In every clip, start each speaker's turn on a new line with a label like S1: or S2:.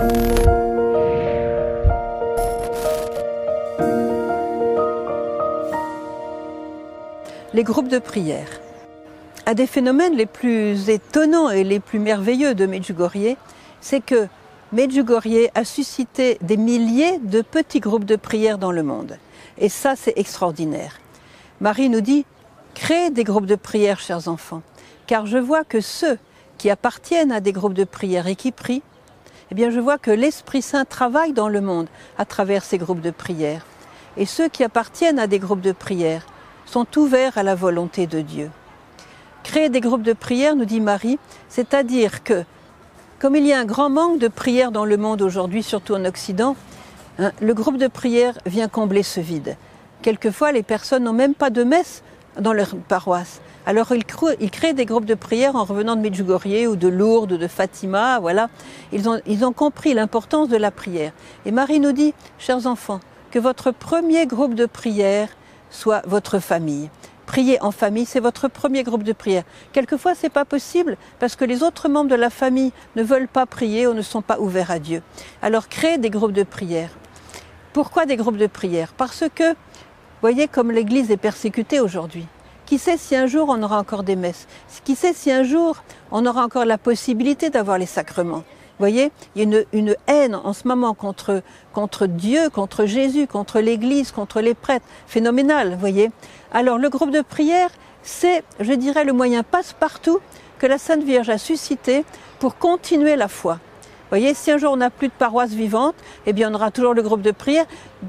S1: Les groupes de prière. Un des phénomènes les plus étonnants et les plus merveilleux de Medjugorje, c'est que Medjugorje a suscité des milliers de petits groupes de prière dans le monde. Et ça, c'est extraordinaire. Marie nous dit, créez des groupes de prière, chers enfants, car je vois que ceux qui appartiennent à des groupes de prière et qui prient, eh bien, je vois que l'Esprit Saint travaille dans le monde à travers ces groupes de prière. Et ceux qui appartiennent à des groupes de prière sont ouverts à la volonté de Dieu. Créer des groupes de prière, nous dit Marie, c'est-à-dire que comme il y a un grand manque de prières dans le monde aujourd'hui, surtout en Occident, hein, le groupe de prière vient combler ce vide. Quelquefois, les personnes n'ont même pas de messe dans leur paroisse. Alors ils, créent des groupes de prière en revenant de Medjugorje ou de Lourdes, de Fatima, voilà. Ils ont, ils ont compris l'importance de la prière. Et Marie nous dit, chers enfants, que votre premier groupe de prière soit votre famille. Prier en famille, c'est votre premier groupe de prière. Quelquefois, ce n'est pas possible parce que les autres membres de la famille ne veulent pas prier ou ne sont pas ouverts à Dieu. Alors, créez des groupes de prière. Pourquoi des groupes de prière? Parce que, voyez comme l'Église est persécutée aujourd'hui. Qui sait si un jour on aura encore des messes? Qui sait si un jour on aura encore la possibilité d'avoir les sacrements? Voyez, il y a une, haine en ce moment contre, contre Dieu, contre Jésus, contre l'Église, contre les prêtres, phénoménal, voyez? Alors le groupe de prière, c'est, je dirais, le moyen passe-partout que la Sainte Vierge a suscité pour continuer la foi. Vous voyez, si un jour on n'a plus de paroisse vivante, eh bien on aura toujours le groupe de prière.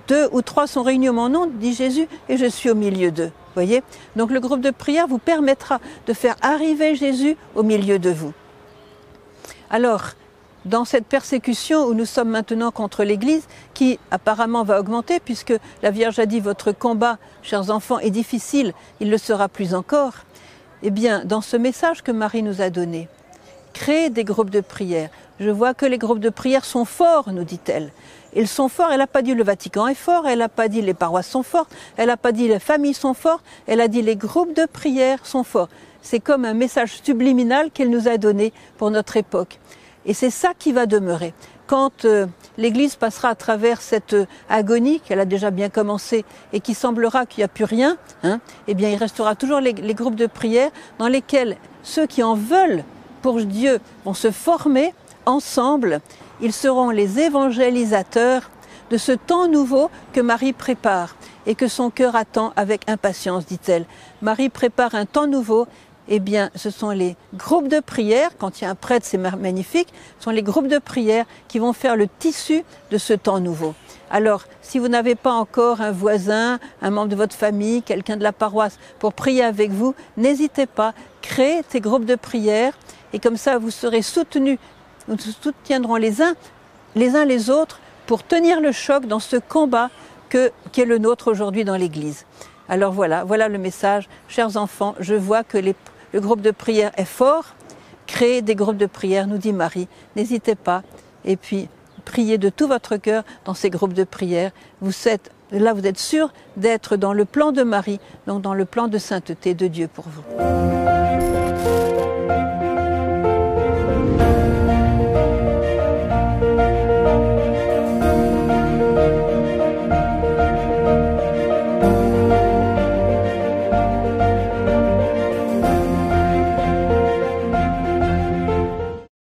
S1: Deux ou trois sont réunis au mon nom, dit Jésus, et je suis au milieu d'eux. Voyez Donc le groupe de prière vous permettra de faire arriver Jésus au milieu de vous. Alors, dans cette persécution où nous sommes maintenant contre l'Église, qui apparemment va augmenter, puisque la Vierge a dit votre combat, chers enfants, est difficile, il le sera plus encore, eh bien, dans ce message que Marie nous a donné, créez des groupes de prière. Je vois que les groupes de prière sont forts, nous dit-elle. Ils sont forts, elle n'a pas dit le Vatican est fort, elle n'a pas dit les paroisses sont fortes, elle n'a pas dit les familles sont fortes, elle a dit les groupes de prière sont forts. C'est comme un message subliminal qu'elle nous a donné pour notre époque. Et c'est ça qui va demeurer. Quand euh, l'Église passera à travers cette euh, agonie qu'elle a déjà bien commencé et qui semblera qu'il n'y a plus rien, hein, eh bien il restera toujours les, les groupes de prière dans lesquels ceux qui en veulent pour Dieu vont se former ensemble. Ils seront les évangélisateurs de ce temps nouveau que Marie prépare et que son cœur attend avec impatience, dit-elle. Marie prépare un temps nouveau eh bien, ce sont les groupes de prière, quand il y a un prêtre, c'est magnifique, ce sont les groupes de prière qui vont faire le tissu de ce temps nouveau. Alors, si vous n'avez pas encore un voisin, un membre de votre famille, quelqu'un de la paroisse pour prier avec vous, n'hésitez pas, créez ces groupes de prière et comme ça vous serez soutenus, nous soutiendrons les uns les autres pour tenir le choc dans ce combat qui est le nôtre aujourd'hui dans l'Église. Alors voilà, voilà le message. Chers enfants, je vois que le groupe de prière est fort. Créez des groupes de prière, nous dit Marie. N'hésitez pas. Et puis, priez de tout votre cœur dans ces groupes de prière. Là, vous êtes sûr d'être dans le plan de Marie, donc dans le plan de sainteté de Dieu pour vous.